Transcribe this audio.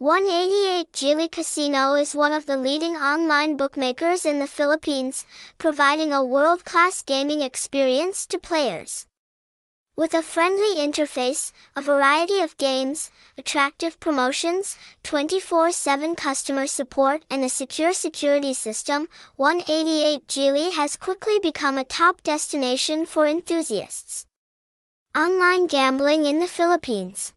188 JILI Casino is one of the leading online bookmakers in the Philippines, providing a world-class gaming experience to players. With a friendly interface, a variety of games, attractive promotions, 24-7 customer support and a secure security system, 188 JILI has quickly become a top destination for enthusiasts. Online gambling in the Philippines